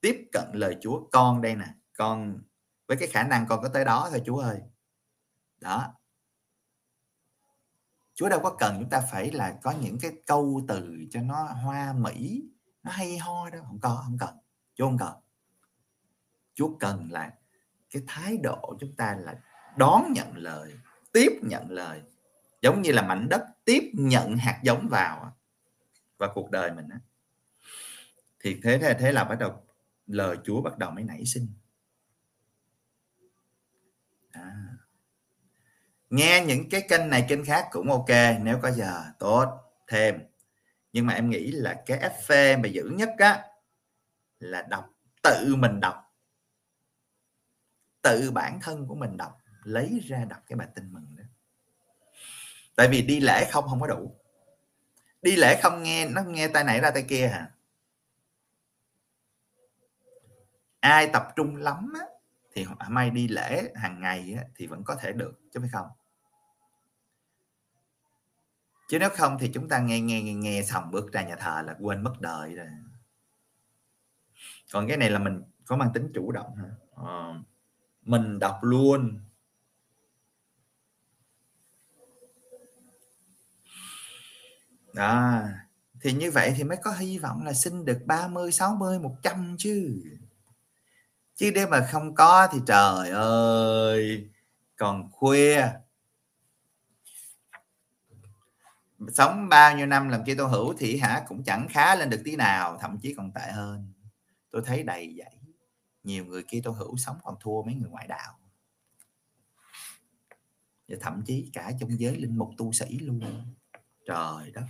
Tiếp cận lời Chúa, con đây nè, con, với cái khả năng con có tới đó thôi Chúa ơi. Đó. Chúa đâu có cần chúng ta phải là có những cái câu từ cho nó hoa mỹ, nó hay ho đó không có, không cần, Chúa không cần. Chúa cần là cái thái độ chúng ta là đón nhận lời, tiếp nhận lời, giống như là mảnh đất tiếp nhận hạt giống vào và cuộc đời mình á thì thế thế thế là bắt đầu lời Chúa bắt đầu mới nảy sinh. À. nghe những cái kênh này kênh khác cũng ok, nếu có giờ, tốt, thêm. Nhưng mà em nghĩ là cái FV mà giữ nhất á, là đọc, tự mình đọc. Tự bản thân của mình đọc, lấy ra đọc cái bài tin mừng đó. Tại vì đi lễ không không có đủ. Đi lễ không nghe, nó nghe tay này ra tay kia hả? Ai tập trung lắm á, thì may đi lễ hàng ngày á, thì vẫn có thể được chứ phải không? Chứ nếu không thì chúng ta nghe nghe nghe, nghe xong bước ra nhà thờ là quên mất đời rồi. Còn cái này là mình có mang tính chủ động hả? À, mình đọc luôn. Đó thì như vậy thì mới có hy vọng là xin được 30 60 100 chứ chứ nếu mà không có thì trời ơi, còn khuya. Sống bao nhiêu năm làm kia tôi hữu thì hả, cũng chẳng khá lên được tí nào, thậm chí còn tệ hơn. Tôi thấy đầy vậy nhiều người kia tôi hữu sống còn thua mấy người ngoại đạo. Và thậm chí cả trong giới linh mục tu sĩ luôn. Trời đất.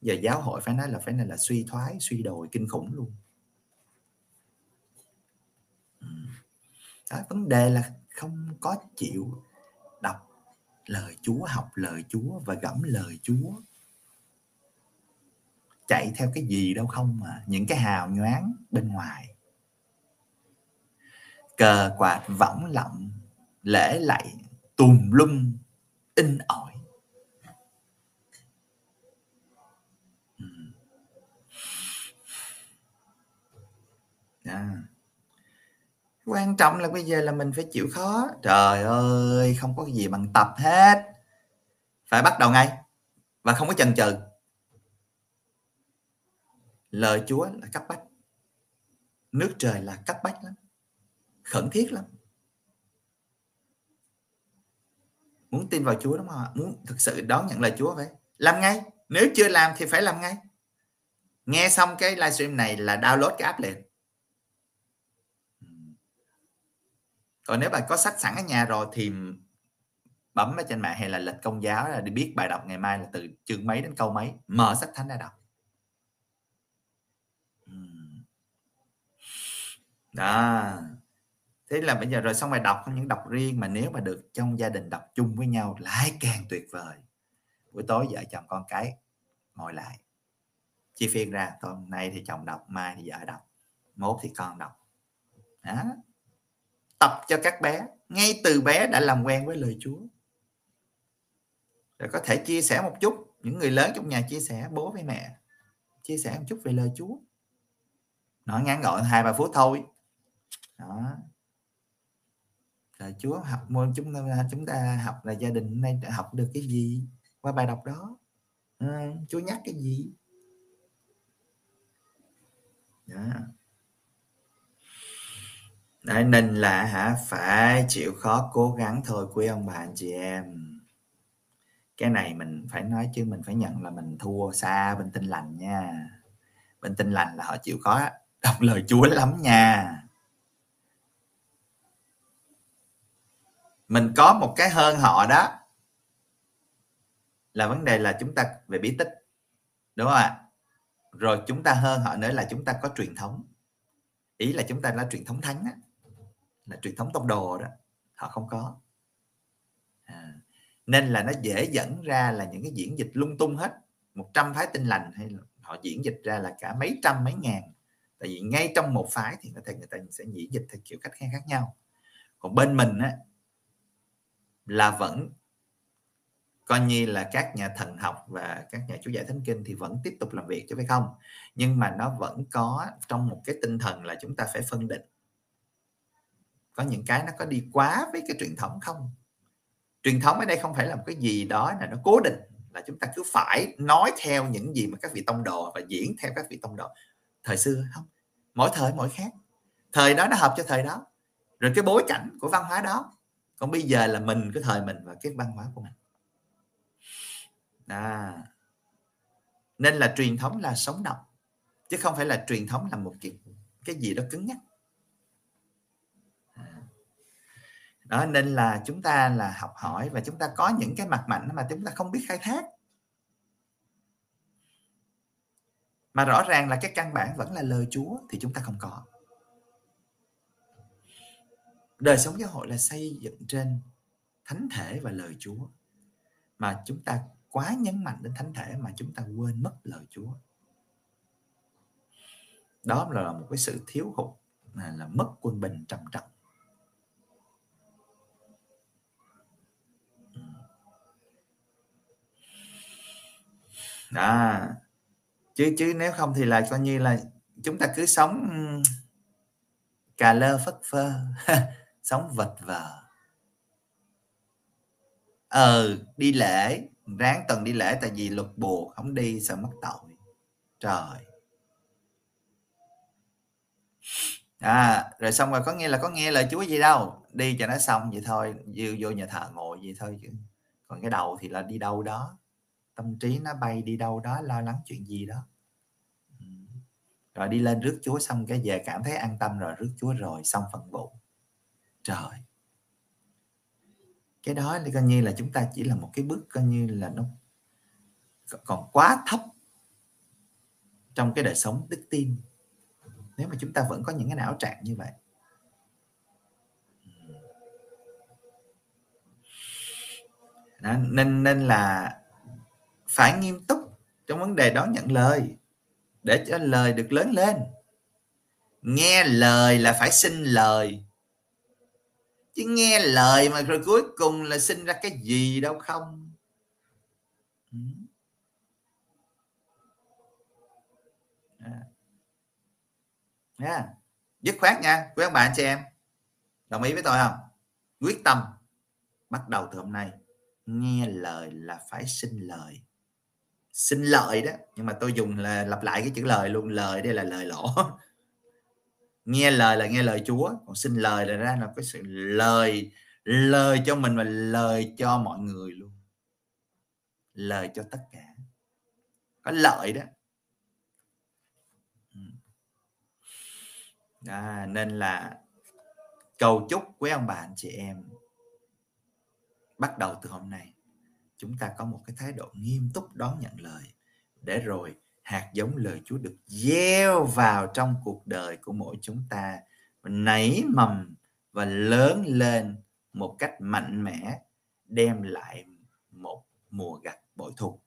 Giờ giáo hội phải nói là phải nói là suy thoái, suy đồi kinh khủng luôn đó, vấn đề là không có chịu đọc lời Chúa học lời Chúa và gẫm lời Chúa. Chạy theo cái gì đâu không mà những cái hào nhoáng bên ngoài. Cờ quạt võng lọng lễ lạy tùm lum in ỏi. Yeah quan trọng là bây giờ là mình phải chịu khó. Trời ơi, không có gì bằng tập hết. Phải bắt đầu ngay và không có chần chừ. Lời chúa là cấp bách. Nước trời là cấp bách lắm. Khẩn thiết lắm. Muốn tin vào Chúa đúng không ạ? Muốn thực sự đón nhận lời Chúa vậy làm ngay. Nếu chưa làm thì phải làm ngay. Nghe xong cái livestream này là download cái app liền. Còn nếu bạn có sách sẵn ở nhà rồi thì bấm ở trên mạng hay là lịch công giáo là đi biết bài đọc ngày mai là từ chương mấy đến câu mấy. Mở sách thánh ra đọc. Đó. Thế là bây giờ rồi xong bài đọc không những đọc riêng mà nếu mà được trong gia đình đọc chung với nhau, lại càng tuyệt vời. Buổi tối vợ chồng con cái ngồi lại, chia phiên ra hôm nay thì chồng đọc, mai thì vợ đọc, mốt thì con đọc. Đó tập cho các bé ngay từ bé đã làm quen với lời Chúa. Rồi có thể chia sẻ một chút những người lớn trong nhà chia sẻ bố với mẹ chia sẻ một chút về lời Chúa. Nói ngắn gọn hai ba phút thôi. Đó. Rồi Chúa học môn chúng ta chúng ta học là gia đình nay học được cái gì qua bài đọc đó. À, Chúa nhắc cái gì? Đó. Đấy, nên là hả phải chịu khó cố gắng thôi quý ông bà anh chị em. Cái này mình phải nói chứ mình phải nhận là mình thua xa bên tinh lành nha. Bên tinh lành là họ chịu khó đọc lời Chúa lắm nha. Mình có một cái hơn họ đó là vấn đề là chúng ta về bí tích đúng không ạ? Rồi chúng ta hơn họ nữa là chúng ta có truyền thống. Ý là chúng ta là truyền thống thánh á là truyền thống tông đồ đó họ không có. À, nên là nó dễ dẫn ra là những cái diễn dịch lung tung hết 100 phái tinh lành hay là họ diễn dịch ra là cả mấy trăm mấy ngàn. Tại vì ngay trong một phái thì có thể người ta sẽ diễn dịch theo kiểu cách khác nhau. Còn bên mình á là vẫn coi như là các nhà thần học và các nhà chú giải thánh kinh thì vẫn tiếp tục làm việc chứ phải không? Nhưng mà nó vẫn có trong một cái tinh thần là chúng ta phải phân định có những cái nó có đi quá với cái truyền thống không? Truyền thống ở đây không phải là một cái gì đó là nó cố định, là chúng ta cứ phải nói theo những gì mà các vị tông đồ và diễn theo các vị tông đồ. Thời xưa không, mỗi thời mỗi khác. Thời đó nó hợp cho thời đó. Rồi cái bối cảnh của văn hóa đó, còn bây giờ là mình, cái thời mình và cái văn hóa của mình. À nên là truyền thống là sống động, chứ không phải là truyền thống là một cái cái gì đó cứng nhắc à đó nên là chúng ta là học hỏi và chúng ta có những cái mặt mạnh mà chúng ta không biết khai thác. Mà rõ ràng là cái căn bản vẫn là lời Chúa thì chúng ta không có. Đời sống giáo hội là xây dựng trên thánh thể và lời Chúa. Mà chúng ta quá nhấn mạnh đến thánh thể mà chúng ta quên mất lời Chúa. Đó là một cái sự thiếu hụt là, là mất quân bình trầm trọng. Đó chứ chứ nếu không thì là coi như là chúng ta cứ sống cà lơ phất phơ [LAUGHS] sống vật vờ. Ờ đi lễ ráng tuần đi lễ tại vì luật buộc không đi sợ mất tội. Trời. À rồi xong rồi có nghe là có nghe lời Chúa gì đâu đi cho nó xong vậy thôi vô, vô nhà thờ ngồi vậy thôi chứ. Còn cái đầu thì là đi đâu đó tâm trí nó bay đi đâu đó lo lắng chuyện gì đó. Rồi đi lên rước Chúa xong cái về cảm thấy an tâm rồi rước Chúa rồi xong phần vụ. Trời. Cái đó thì coi như là chúng ta chỉ là một cái bước coi như là nó còn quá thấp trong cái đời sống đức tin. Nếu mà chúng ta vẫn có những cái não trạng như vậy. Đó, nên nên là phải nghiêm túc trong vấn đề đón nhận lời, để cho lời được lớn lên. Nghe lời là phải xin lời. Chứ nghe lời mà rồi cuối cùng là sinh ra cái gì đâu không? Nha yeah. dứt khoát nha. Quý ông bạn chị em. Đồng ý với tôi không? Quyết tâm bắt đầu từ hôm nay. Nghe lời là phải xin lời xin lợi đó. Nhưng mà tôi dùng là lặp lại cái chữ lời luôn lời đây là lời lỗ. [LAUGHS] Nghe lời là nghe lời Chúa còn xin lời là ra là cái sự lời lời cho mình và lời cho mọi người luôn. Lời cho tất cả. Có lợi đó. Ừ. À, nên là cầu chúc quý ông bà anh chị em bắt đầu từ hôm nay chúng ta có một cái thái độ nghiêm túc đón nhận lời. Để rồi hạt giống lời Chúa được gieo vào trong cuộc đời của mỗi chúng ta nảy mầm và lớn lên một cách mạnh mẽ đem lại một mùa gặt bội thu.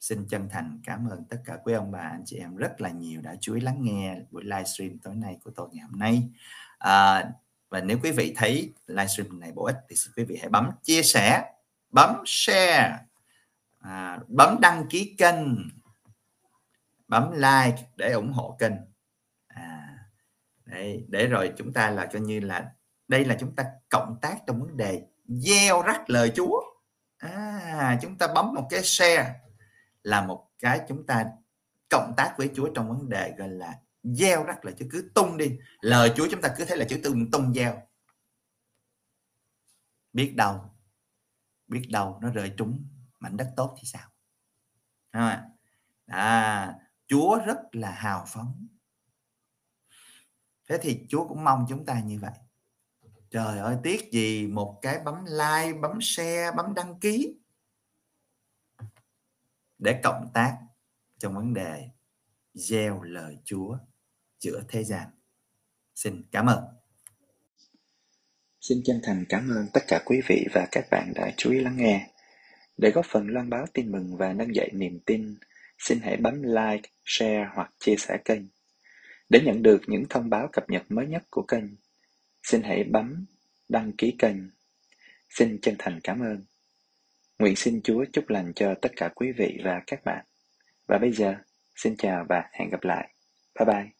Xin chân thành cảm ơn tất cả quý ông bà anh chị em rất là nhiều đã chú ý lắng nghe buổi livestream tối nay của tôi ngày hôm nay. À, và nếu quý vị thấy livestream này bổ ích thì xin quý vị hãy bấm chia sẻ bấm share à, bấm đăng ký kênh bấm like để ủng hộ kênh. À, để, để rồi chúng ta là coi như là đây là chúng ta cộng tác trong vấn đề gieo rắc lời Chúa. À, chúng ta bấm một cái share là một cái chúng ta cộng tác với Chúa trong vấn đề gọi là gieo rắc là chứ cứ tung đi. Lời Chúa chúng ta cứ thấy là chữ tung tung gieo biết đâu biết đâu nó rơi trúng mảnh đất tốt thì sao? À, à, Chúa rất là hào phóng. Thế thì Chúa cũng mong chúng ta như vậy. Trời ơi tiếc gì một cái bấm like bấm share bấm đăng ký để cộng tác trong vấn đề gieo lời Chúa giữa thế gian xin cảm ơn Xin chân thành cảm ơn tất cả quý vị và các bạn đã chú ý lắng nghe. Để góp phần loan báo tin mừng và nâng dậy niềm tin, xin hãy bấm like, share hoặc chia sẻ kênh. Để nhận được những thông báo cập nhật mới nhất của kênh, xin hãy bấm đăng ký kênh. Xin chân thành cảm ơn. Nguyện xin Chúa chúc lành cho tất cả quý vị và các bạn. Và bây giờ, xin chào và hẹn gặp lại. Bye bye.